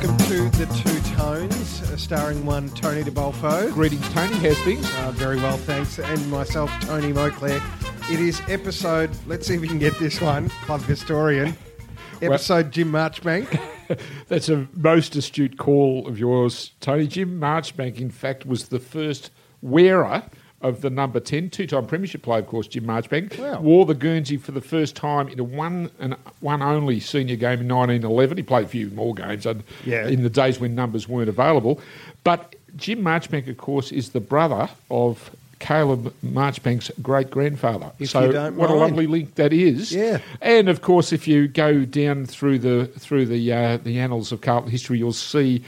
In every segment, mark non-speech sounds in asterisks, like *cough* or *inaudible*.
welcome to The Two Tones, uh, starring one Tony De Bolfo. Greetings, Tony. How's things? Uh, very well, thanks. And myself, Tony Moclair. It is episode, let's see if we can get this one, Club Historian. Episode Jim Marchbank. *laughs* That's a most astute call of yours, Tony. Jim Marchbank, in fact, was the first wearer of the number 10, two-time premiership player, of course, Jim Marchbank, Wow. wore the Guernsey for the first time in a one and one only senior game in 1911. He played a few more games and Yeah. in the days when numbers weren't available. But Jim Marchbank, of course, is the brother of Caleb Marchbank's great-grandfather. So you don't what a lovely link that is. Yeah. And of course, if you go down through the through the uh, the annals of Carlton history, you'll see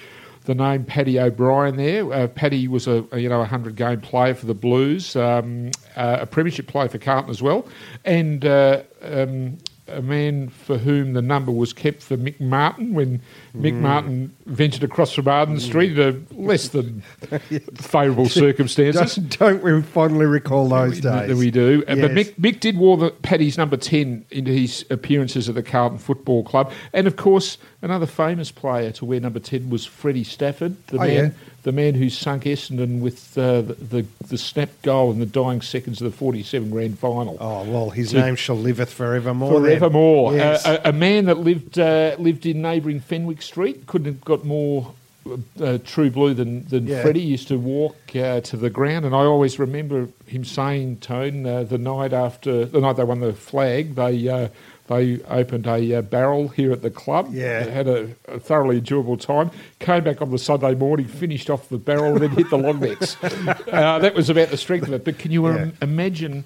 the name Paddy O'Brien there. Uh, Paddy was a, a, you know a hundred game player for the Blues, um, uh, a premiership player for Carlton as well, and uh, um, a man for whom the number was kept for Mick Martin when Mick Martin ventured across from Arden Street in less than *laughs* favourable circumstances. Don't, *laughs* don't we fondly recall those That days? we do. Uh, But Mick, Mick did wore the Paddy's number 10 into his appearances at the Carlton Football Club. And of course, another famous player to wear number 10 was Freddie Stafford, the, Oh, man, yeah. The man who sunk Essendon with uh, the, the, the snap goal in the dying seconds of the 47 grand final. Oh, well, his To- name shall liveth forevermore. Forevermore. Yes. Uh, a, a man that lived uh, lived in neighbouring Fenwick Street couldn't have got more uh, true blue than, than Yeah. Freddie used to walk uh, to the ground. And I always remember him saying, Tone, uh, the night after, the night they won the flag, they. They opened a uh, barrel here at the club. Yeah. Had a, a thoroughly enjoyable time. Came back on the Sunday morning, finished off the barrel, and then hit the long *laughs* necks. uh, that was about the strength of it. But can you Yeah. im- imagine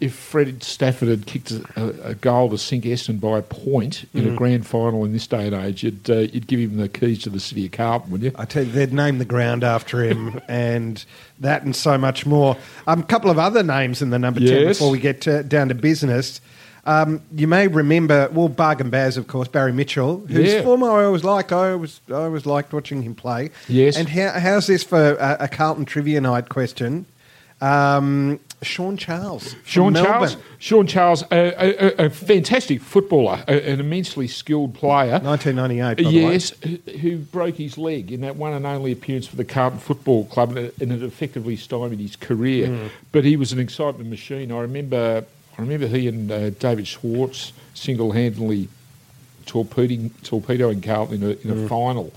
if Fred Stafford had kicked a, a goal to sink Essendon by a point in Mm. a grand final in this day and age, you'd, uh, you'd give him the keys to the city of Carlton, wouldn't you? I tell you, they'd name the ground after him, *laughs* and that and so much more. Um, a couple of other names in the number ten before we get to, down to business. Um, you may remember, well, Bargain Baz, of course, Barry Mitchell, whose Yeah. form I always liked. I always, I always liked watching him play. Yes. And how, how's this for a, a Carlton trivia night question? Um, Sean Charles. Sean Melbourne. Charles, Sean Charles, a, a, a fantastic footballer, a, an immensely skilled player. 1998, by the way. Yes, who, who broke his leg in that one and only appearance for the Carlton Football Club, and it, and it effectively stymied his career. Hmm. But he was an excitement machine. I remember, I remember he and uh, David Schwarz single-handedly torpedoing, torpedoing Carlton in a, in a final.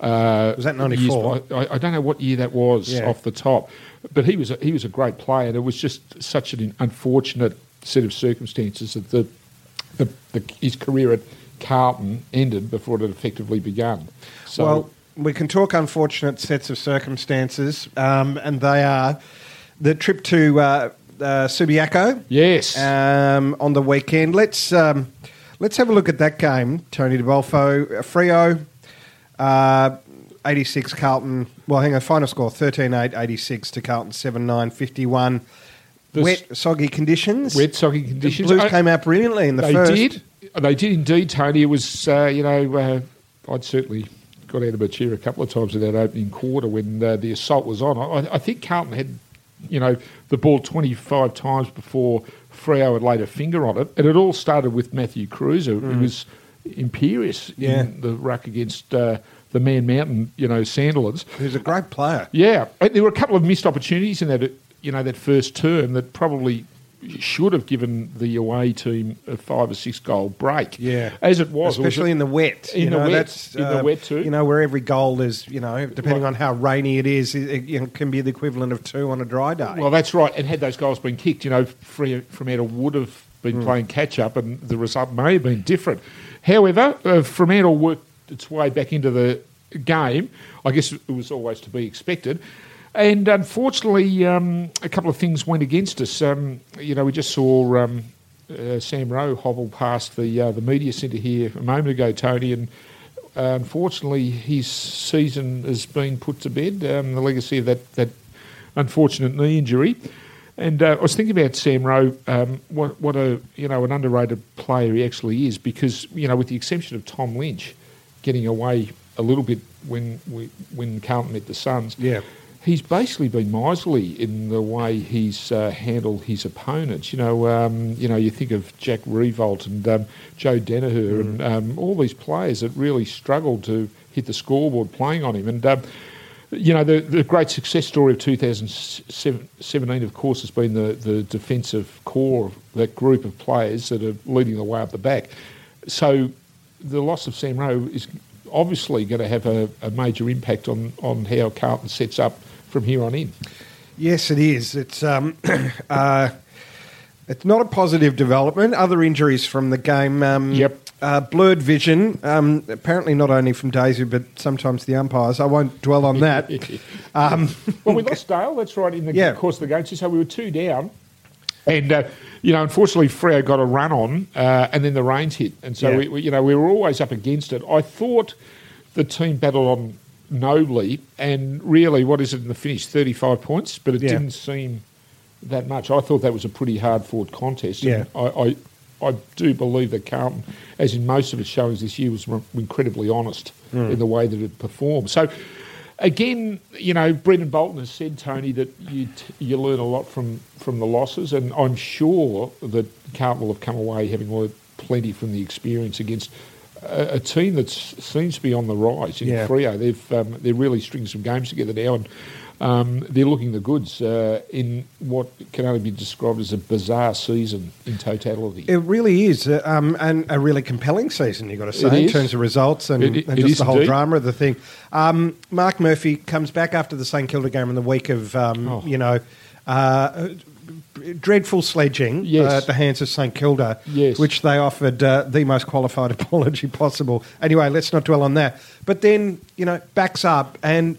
Uh. Was that 94? I, I don't know what year that was Yeah. off the top, but he was a, he was a great player, and it was just such an unfortunate set of circumstances that the, the, the his career at Carlton ended before it had effectively begun. So well, we can talk unfortunate sets of circumstances, um, and they are the trip to uh, uh, Subiaco yes, um, on the weekend. Let's um, let's have a look at that game. Tony De Bolfo, uh, Freo, uh, 86 Carlton. Well, hang on, final score 13-8, 86 to Carlton 7-9, 51. The s- Wet, soggy conditions. wet soggy conditions. The. Blues I- came out brilliantly in the they first. did, they did indeed, Tony. It was uh, you know uh, I'd certainly got out of my chair a couple of times in that opening quarter when uh, the assault was on. I, I think Carlton had you know the ball 25 times before Freo had laid a finger on it, and it all started with Matthew Kreuzer, who was imperious Mm. Yeah. in the ruck against uh, the Man Mountain, you know, Sandilands. He was a great player. Yeah, Uh, there were a couple of missed opportunities in that, you know, that first term that probably should have given the away team a five or six goal break. Yeah. as it was, Especially in the wet. in you the know, wet, That's, in the uh, wet too. You know, where every goal is, you know, depending Well- on how rainy it is, it, it, can be the equivalent of two on a dry day. Well, that's right. And had those goals been kicked, you know, Fre- Fremantle would have been Hmm. playing catch up, and the result may have been different. However, uh, Fremantle worked its way back into the game. I guess it was always to be expected. And unfortunately, um, a couple of things went against us. Um, you know, we just saw um, uh, Sam Rowe hobble past the uh, the media centre here a moment ago, Tony, and uh, unfortunately, his season has been put to bed. Um, the legacy of that that unfortunate knee injury. And uh, I was thinking about Sam Rowe, um, what, what a you know an underrated player he actually is, because you know with the exception of Tom Lynch, getting away a little bit when we, when Carlton met the Suns, Yeah. He's basically been miserly in the way he's uh, handled his opponents. You know, um, you know, you think of Jack Riewoldt and um, Joe Daniher and um, all these players that really struggled to hit the scoreboard playing on him. And um, you know, the, the great success story of 2017, of course, has been the, the defensive core that group of players that are leading the way up the back. So the loss of Sam Rowe is obviously going to have a, a major impact on, on how Carlton sets up from here on in. Yes, it is. It's um, *clears throat* uh, it's not a positive development. Other injuries from the game. Um, Yep. Uh, blurred vision, um, apparently not only from Daisy, but sometimes the umpires. I won't dwell on that. *laughs* Um, Well, we lost Dale. That's right. In the Yeah. course of the game, so we were two down, and uh, you know, unfortunately, Freo got a run on, uh, and then the rains hit, and so Yeah. we, we, you know, we were always up against it. I thought the team battled on nobly, and really, what is it in the finish? Thirty-five points, but it Yeah. didn't seem that much. I thought that was a pretty hard-fought contest. and Yeah. I, I, I do believe that Carlton, as in most of its showings this year, was incredibly honest Hmm. in the way that it performed. So, again, you know, Brendon Bolton has said, Tony, that you t- you learn a lot from, from the losses, and I'm sure that Carlton will have come away having learned plenty from the experience against a, a team that seems to be on the rise in Yeah. Freo. They've um, they're really stringing some games together now, and um, they're looking the goods uh, in what can only be described as a bizarre season in totality. It really is, uh, um, and a really compelling season. You've got to say, in terms of results and, It- it- and just the whole indeed. drama of the thing. Um, Mark Murphy comes back after the St Kilda game in the week of, um, Oh. you know, uh, dreadful sledging Yes. uh, at the hands of St Kilda, Yes. which they offered uh, the most qualified *laughs* apology possible. Anyway, let's not dwell on that. But then, you know, backs up and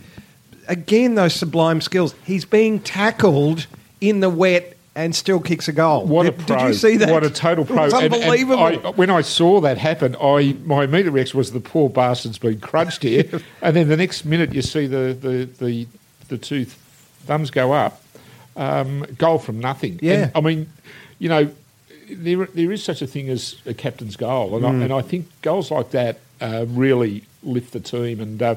again those sublime skills. He's being tackled in the wet and still kicks a goal. What a did, pro! Did you see that? What a total pro! It was And- and unbelievable. I- when I saw that happen, I my immediate reaction was the poor bastard's been crunched here, *laughs* and then the next minute you see the the the, the two thumbs go up, um, goal from nothing. Yeah. And, I mean, you know, there there is such a thing as a captain's goal, and, Mm. I, and I think goals like that uh, really lift the team. And uh,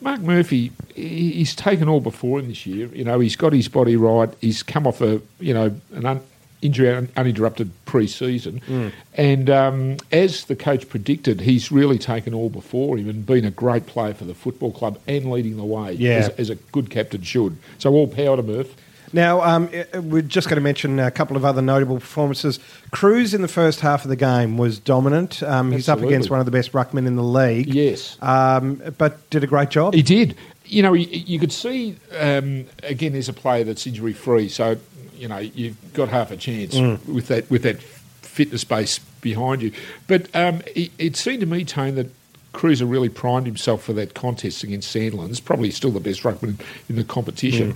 Mark Murphy, he- he's taken all before him this year. You know, he's got his body right. He's come off a you know an un, injury un, uninterrupted pre-season, Mm. and um, as the coach predicted, he's really taken all before him and been a great player for the football club and leading the way Yeah. as, as a good captain should. So all power to Murph. Now, um, uh, we're just going to mention a couple of other notable performances. Cruz in the first half of the game was dominant. Um, he's up against one of the best ruckmen in the league. Yes. Um, but did a great job. He did. You know, you, you could see, um, again, there's a player that's injury free, so, you know, you've got half a chance with that with that fitness base behind you. But um, it, it seemed to me, Tone, that Kreuzer really primed himself for that contest against Sandilands, probably still the best ruckman in the competition.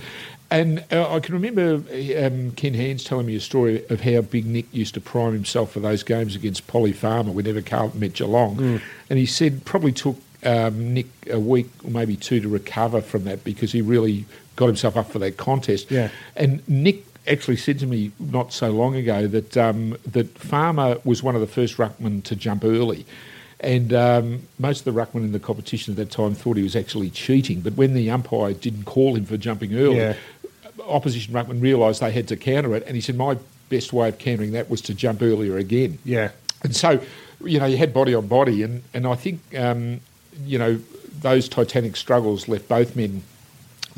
And uh, I can remember um, Ken Hands telling me a story of how Big Nick used to prime himself for those games against Polly Farmer whenever Carlton met Geelong. And he said probably took um, Nick a week or maybe two to recover from that because he really got himself up for that contest. Yeah. And Nick actually said to me not so long ago that um, that Farmer was one of the first ruckmen to jump early. And um, most of the ruckmen in the competition at that time thought he was actually cheating. But when the umpire didn't call him for jumping early, Yeah. Opposition ruckmen realised they had to counter it. And he said, My best way of countering that was to jump earlier again. Yeah. And so, you know, you had body on body, and, and I think, um, you know, those Titanic struggles left both men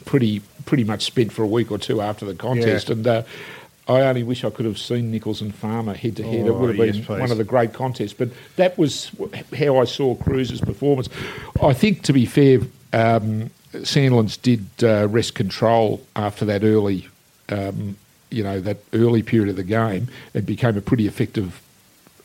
pretty pretty much spent for a week or two after the contest. Yeah. And uh, I only wish I could have seen Nicholls and Farmer head to head. It would have been please. one of the great contests. But that was how I saw Cruz's performance. I think, to be fair, um, Sandilands did uh, wrest control after that early, um, you know, that early period of the game. It became a pretty effective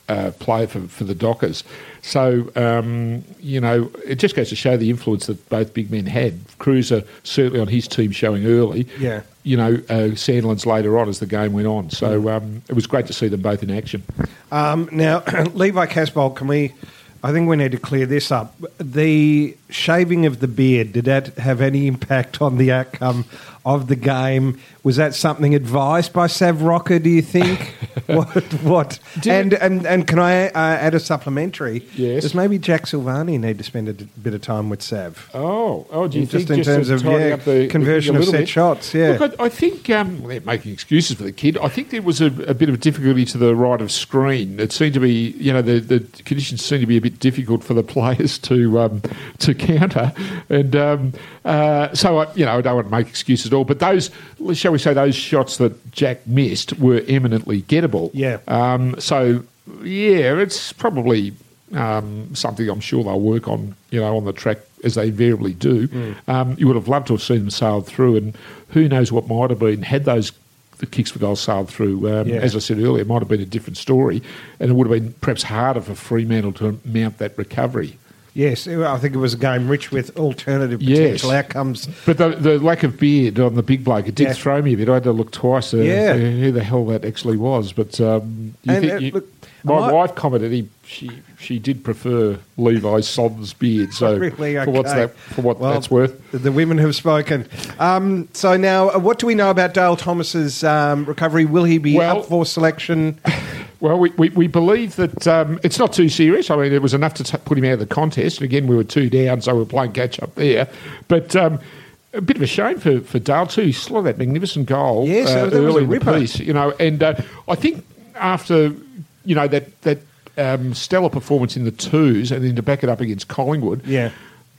uh, player for, for the Dockers. So, um, you know, it just goes to show the influence that both big men had. Kreuzer certainly on his team showing early. Yeah. You know, uh, Sandilands later on as the game went on. So um, it was great to see them both in action. Um, now, *clears throat* Levi Casboult, can we? I think we need to clear this up. The shaving of the beard did that have any impact on the outcome of the game. Was that something advised by Sav Rocca? Do you think? *laughs* what? What? And, and and can I uh, add a supplementary? Yes. Does maybe Jack Silvagni need to spend a d- bit of time with Sav? Oh, oh, do you Just think in terms of, yeah, up the conversion of set bit? shots, yeah. Look, I, I think um, they're making excuses for the kid. I think there was a, a bit of difficulty to the right of screen. It seemed to be, you know, the, the conditions seemed to be a bit difficult for the *laughs* players to um, to counter, and um, uh, so I, you know, I don't want to make excuses at all. But those, shall we say, those shots that Jack missed were eminently gettable. Yeah. Um, so yeah, it's probably um, something I'm sure they'll work on, you know, on the track as they invariably do. Mm. Um, you would have loved to have seen them sailed through, and who knows what might have been had those the kicks for goals sailed through. Um, Yeah. As I said earlier, it might have been a different story, and it would have been perhaps harder for Fremantle to mount that recovery. Yes, I think it was a game rich with alternative Yes. potential outcomes. But the, the lack of beard on the big bloke, it did Yeah. throw me a bit. I had to look twice uh, Yeah. who the hell that actually was. But um, you And, think uh, you- look, my I wife commented he she she did prefer Levi Sodden's beard. So *laughs* Really? for what's that for what Well, that's worth. The women have spoken. Um, so now, uh, what do we know about Dale Thomas's um, recovery? Will he be Well- up for selection? *laughs* Well, we, we, we believe that um, it's not too serious. I mean, it was enough to t- put him out of the contest. And again, we were two down, so we were playing catch up there. But um, a bit of a shame for, for Dale, too. He that magnificent goal Yes, uh, that was a early in the ripper. piece. You know, and uh, I think after, you know, that, that um, stellar performance in the twos and then to back it up against Collingwood, Yeah.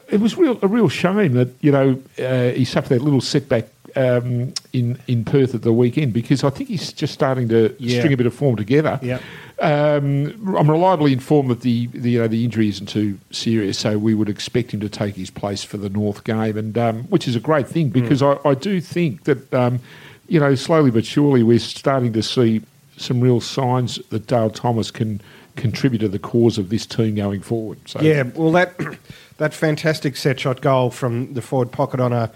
it was real a real shame that you know uh, he suffered that little setback um, in in Perth at the weekend because I think he's just starting to Yeah. string a bit of form together. Yeah. Um, I'm reliably informed that the, the you know the injury isn't too serious, so we would expect him to take his place for the North game, and um, which is a great thing because I, I do think that um, you know slowly but surely we're starting to see some real signs that Dale Thomas can contribute to the cause of this team going forward. So Yeah, well, that *clears throat* that fantastic set shot goal from the forward pocket on a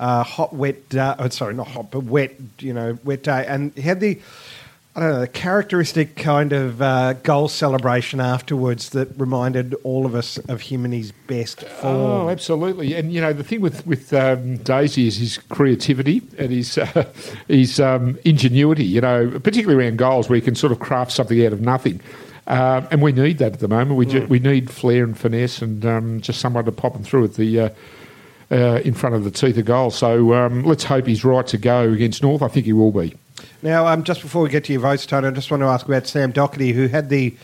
uh, hot, wet. Oh, sorry, not hot, but wet. You know, wet day, and he had the. I don't know, the characteristic kind of uh, goal celebration afterwards that reminded all of us of him in his best form. Oh, absolutely. And you know, the thing with with um, Daisy is his creativity and his uh, *laughs* his um, ingenuity. You know, particularly around goals where he can sort of craft something out of nothing. Um, and we need that at the moment. We ju- we need flair and finesse and um, just someone to pop them through at the. Uh, in front of the teeth of goal. So um, let's hope he's right to go against North. I think he will be. Now, um, just before we get to your votes, Tony, I just want to ask about Sam Docherty, who had the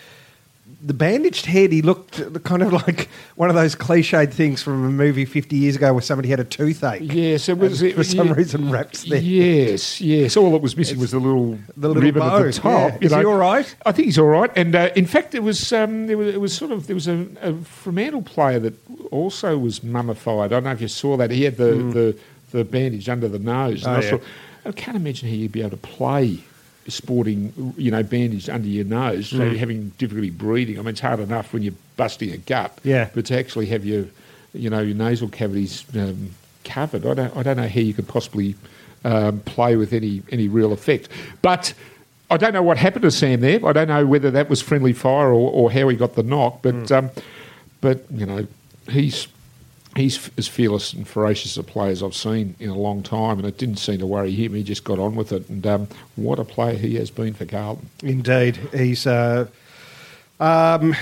the bandaged head. He looked kind of like one of those cliched things from a movie 50 years ago where somebody had a toothache. Yes, it was And for some yeah, reason wraps there. Yes, yes. All that was missing was the little The little ribbon bow, at the top. yeah. Is he all right? I think he's all right. And uh, in fact, there was um, there was it was sort of there was a, a Fremantle player that also was mummified. I don't know if you saw that. He had the the, the bandage under the nose. And. Oh, I, yeah. thought, I can't imagine how you'd be able to play sporting, you know, bandage under your nose, so you're having difficulty breathing. I mean, it's hard enough when you're busting a gut. Yeah. But to actually have your, you know, your nasal cavities um, covered, I don't, I don't know how you could possibly um, play with any any real effect. But I don't know what happened to Sam there. I don't know whether that was friendly fire or, or how he got the knock. But um, but you know, he's he's as fearless and ferocious a player as I've seen in a long time, and it didn't seem to worry him. He just got on with it, and um, what a player he has been for Carlton. Indeed, he's uh, um,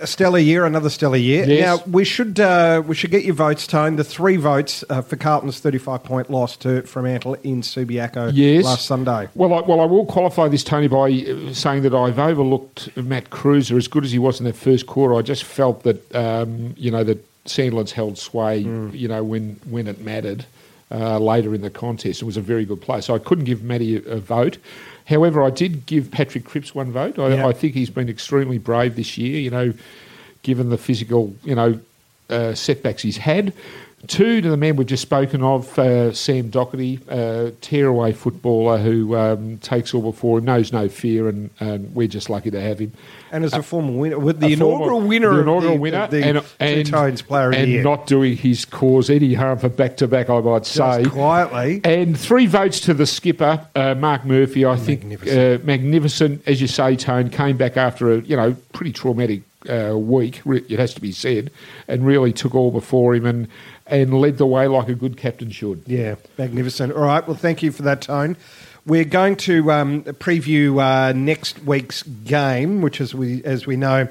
a stellar year, another stellar year. Yes. Now we should uh, we should get your votes, Tone. The three votes uh, for Carlton's thirty-five point loss to Fremantle in Subiaco Yes. last Sunday. Well, I, well, I will qualify this, Tony, by uh, saying that I've overlooked Matt Kreuzer as good as he was in that first quarter. I just felt that um, you know that Sandilands held sway, you know, when when it mattered. Uh, later in the contest, it was a very good play. So I couldn't give Matty a, a vote. However, I did give Patrick Cripps one vote. I, Yeah. I think he's been extremely brave this year. You know, given the physical, you know, uh, setbacks he's had. Two to the man we've just spoken of, uh, Sam Docherty, uh, tearaway footballer who um, takes all before him, knows no fear, and, and we're just lucky to have him. And as a former winner, with the A former- winner, the inaugural the, winner, the and, and, Tones Player and Year, not doing his cause any harm for back to back, I might Just say. quietly. And three votes to the skipper, uh, Mark Murphy. I think Magnificent. uh, magnificent, as you say, Tone came back after a you know pretty traumatic uh, week. It has to be said, and really took all before him and and led the way like a good captain should. Yeah, magnificent. All right, well, thank you for that, Tone. We're going to um, preview uh, next week's game, which, as we as we know,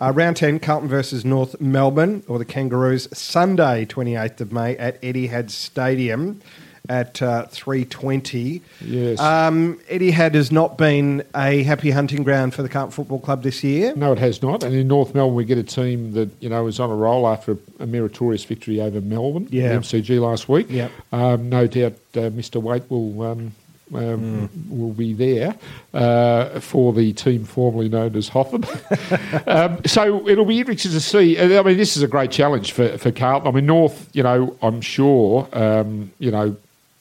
uh, round ten, Carlton versus North Melbourne or the Kangaroos, Sunday, twenty eighth of May at Eddie Etihad Stadium at uh, three twenty. Yes. Um, Etihad has not been a happy hunting ground for the Carlton Football Club this year. No, it has not. And in North Melbourne, we get a team that you know is on a roll after a, meritorious victory over Melbourne, Yeah. the MCG last week. Yep. Um, no doubt, uh, Mr. Waite will. Um, um, Will be there uh, for the team formerly known as Hotham. *laughs* um, so it'll be interesting to see. I mean, this is a great challenge for, for Carlton. I mean, North, you know, I'm sure, um, you know,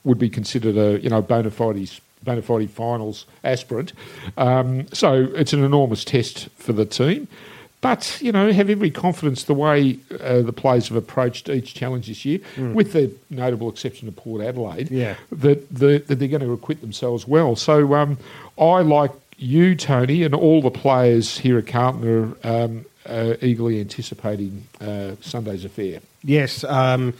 would be considered a you know bona fide bona fide finals aspirant. Um, so it's an enormous test for the team. But you know, have every confidence the way uh, the players have approached each challenge this year, with the notable exception of Port Adelaide, Yeah. that, the, that they're going to acquit themselves well. So um, I like you, Tony, and all the players here at Carlton are um, uh, eagerly anticipating uh, Sunday's affair. Yes. Um,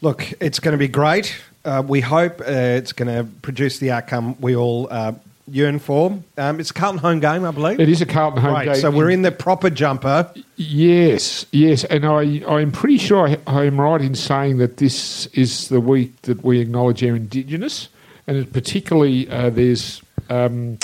look, it's going to be great. Uh, we hope uh, it's going to produce the outcome we all uh, yearn for. Um, it's a Carlton home game, I believe. It is a Carlton home Right, game. so we're in the proper jumper. Yes, yes, and I, I'm pretty sure I, I'm right in saying that this is the week that we acknowledge our Indigenous, and particularly uh, there's um,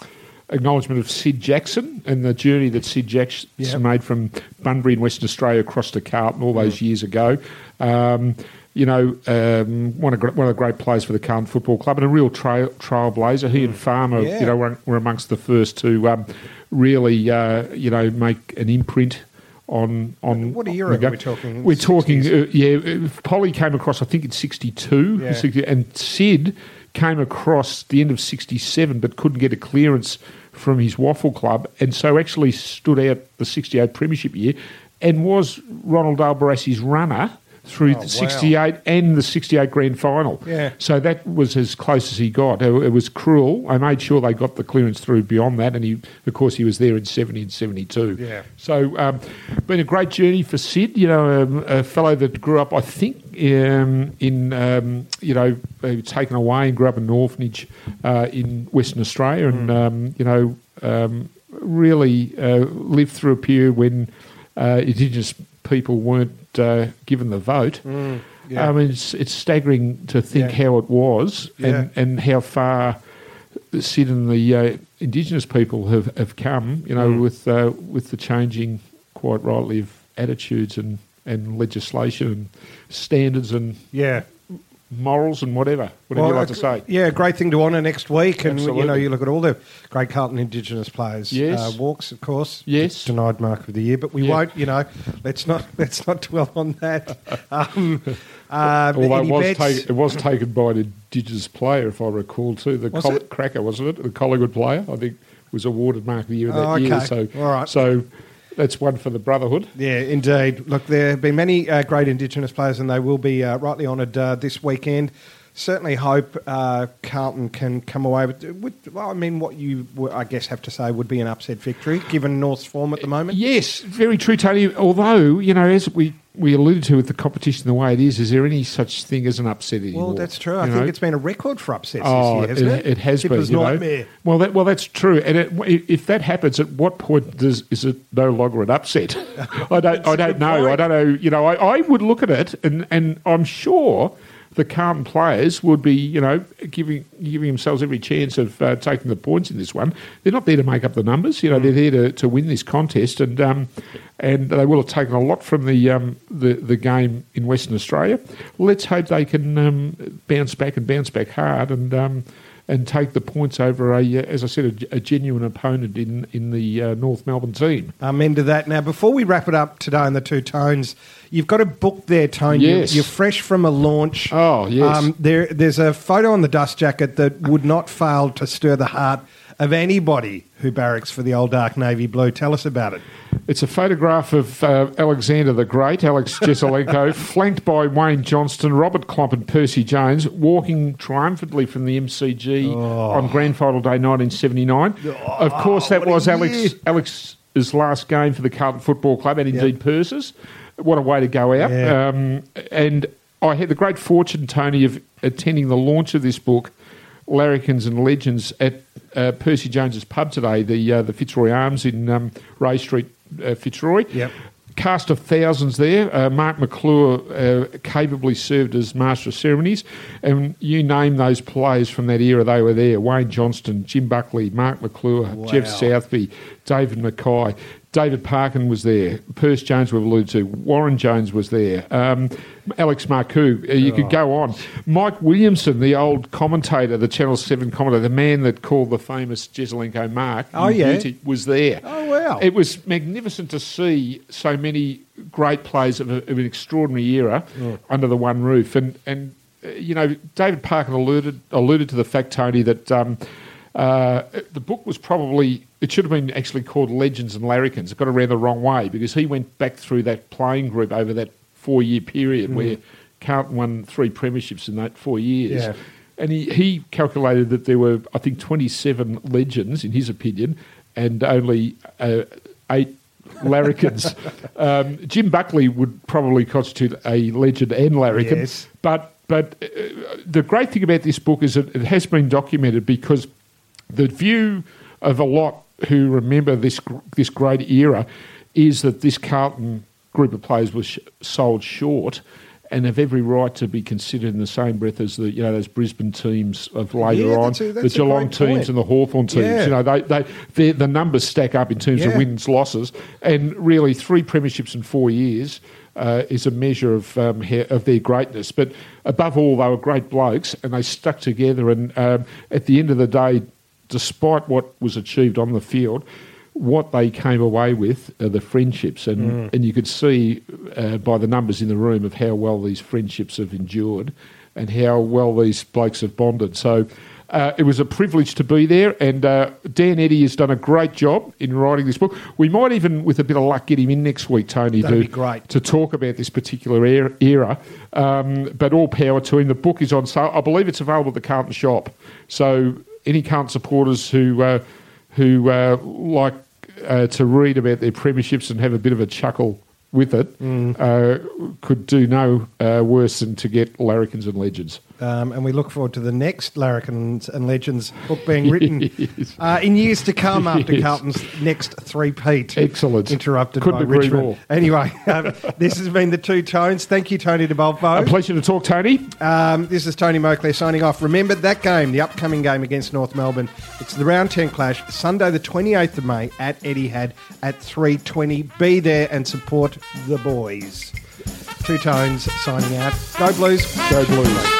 acknowledgement of Sid Jackson and the journey that Sid Jackson Yep. made from Bunbury in Western Australia across to Carlton all those years ago. Um, you know, um, one, of, one of the great players for the current Football Club and a real trail, trailblazer. He and Farmer, Yeah. you know, were, were amongst the first to um, really, uh, you know, make an imprint on on. What era on are we talking? We're talking, uh, yeah. uh, Polly came across, I think, in '62, Yeah. and Sid came across the end of '67, but couldn't get a clearance from his WAFL club, and so actually stood out the '68 Premiership year, and was Ronald Barassi's runner through Oh, the wow. '68 and the '68 Grand Final. Yeah. So that was as close as he got. It, it was cruel. I made sure they got the clearance through beyond that, and he, of course, he was there in '70 and '72. Yeah. So, um, been a great journey for Sid. You know, um, a fellow that grew up, I think, um, in um, you know, uh, taken away and grew up in an orphanage uh, in Western Australia, and um, you know, um, really uh, lived through a period when uh, Indigenous people weren't uh, given the vote. yeah. I mean, it's, it's staggering to think Yeah. how it was and, Yeah. and how far Sid and the uh, Indigenous people have, have come, you know, Mm. with uh, with the changing, quite rightly, of attitudes and, and legislation and standards and Yeah. Morals and whatever, whatever you like uh, to say. Yeah, great thing to honour next week. And, you know, you look at all the great Carlton Indigenous players. Yes. Uh, walks, of course. Yes. Denied mark of the year, but we Yeah. won't, you know, let's not *laughs* let's not dwell on that. *laughs* Um, uh, Although it was, taken, it was taken by an Indigenous player, if I recall, too. The Was Coll-? Cracker, wasn't it? The Collingwood player, I think, was awarded Mark of the Year in that Oh, year. So, All right. so that's one for the Brotherhood. Yeah, indeed. Look, there have been many uh, great Indigenous players, and they will be uh, rightly honoured uh, this weekend. Certainly hope uh, Carlton can come away with, with, well, I mean, what you, I guess, have to say would be an upset victory, given North's form at the moment. Yes, very true, Tony. Although, you know, as we, we alluded to with the competition the way it is, is there any such thing as an upset anymore? Well, that's true. I You think know? it's been a record for upsets Oh, this year, hasn't it? it, has Tipper's been. You know? nightmare. Well, that, well, that's true. And it, if that happens, at what point does is it no longer an upset? *laughs* I don't. I don't know. point. I don't know. You know, I, I would look at it, and, and I'm sure the Carlton players would be, you know, giving giving themselves every chance of uh, taking the points in this one. They're not there to make up the numbers. You know, they're there to, to win this contest, and um, and they will have taken a lot from the um, the the game in Western Australia. Let's hope they can um, bounce back and bounce back hard, and. And take the points over a, uh, as I said, a, a genuine opponent in in the uh, North Melbourne team. Amen to that. Now, before we wrap it up today in the two tones, you've got a book there, Tone. You- Yes. You're fresh from a launch. Oh, yes. Um, there, there's a photo on the dust jacket that would not fail to stir the heart of anybody who barracks for the old dark navy blue. Tell us about it. It's a photograph of uh, Alexander the Great, Alex *laughs* Jesaulenko, flanked by Wayne Johnston, Robert Klomp, and Percy Jones, walking triumphantly from the MCG on Grand Final Day 1979. of course, that was. Alex Alex his last game for the Carlton Football Club, and indeed Percy's. What a way to go out! Yeah. Um, and I had the great fortune, Tony, of attending the launch of this book, Larrikins and Legends, at uh, Percy Jones's pub today, the uh, the Fitzroy Arms in um, Ray Street, uh, Fitzroy. Yep. Cast of thousands there. Uh, Mark McClure uh, capably served as master of ceremonies, and you name those players from that era, they were there. Wayne Johnston, Jim Buckley, Mark McClure, Geoff Southby, David McKay. David Parkin was there. Perce Jones, we've alluded to. Warren Jones was there. Um, Alex Marcou. Uh, you could go on. Mike Williamson, the old commentator, the Channel 7 commentator, the man that called the famous Jesaulenko Mark, Oh, yeah. Beauty, was there. Oh, wow. It was magnificent to see so many great players of, a, of an extraordinary era under the one roof. And, and uh, you know, David Parkin alluded, alluded to the fact, Tony, that um, uh, the book was probably, it should have been actually called Legends and Larrikins. It got around the wrong way because he went back through that playing group over that four year period where Carlton won three premierships in that four years. Yeah. And he, he calculated that there were, I think, 27 legends, in his opinion, and only uh, eight larrikins. *laughs* um, Jim Buckley would probably constitute a legend and larrikin. Yes. But, but uh, the great thing about this book is that it has been documented because the view of a lot who remember this this great era is that this Carlton group of players was sh- sold short and have every right to be considered in the same breath as the you know those Brisbane teams of later Yeah, on, that's a- the Geelong teams point. and the Hawthorn teams. Yeah. You know they they the numbers stack up in terms of wins losses, and really three premierships in four years. Uh, is a measure of um, of their greatness, but above all, they were great blokes, and they stuck together. And um, at the end of the day, despite what was achieved on the field, what they came away with are the friendships, and and you could see uh, by the numbers in the room of how well these friendships have endured, and how well these blokes have bonded. So. Uh, it was a privilege to be there, and uh, Dan Eddy has done a great job in writing this book. We might even, with a bit of luck, get him in next week, Tony, That'd to, great. to talk about this particular era. era. Um, but all power to him. The book is on sale. I believe it's available at the Carlton shop. So any Carlton supporters who uh, who uh, like uh, to read about their premierships and have a bit of a chuckle with it Mm. uh, could do no uh, worse than to get Larrikins and Legends. Um, and we look forward to the next Larrikins and Legends book being written *laughs* uh, in years to come after Yes. Carlton's next three-peat. Excellent. Interrupted Couldn't by Richmond. more. Anyway, um, this has been the Two Tones. Thank you, Tony A pleasure to talk, Tony. Um, this is Tony Moclair signing off. Remember that game, the upcoming game against North Melbourne. It's the round 10 clash, Sunday the 28th of May at Etihad at 3.20. Be there and support the boys. Two Tones signing out. Go Blues. Go Blues.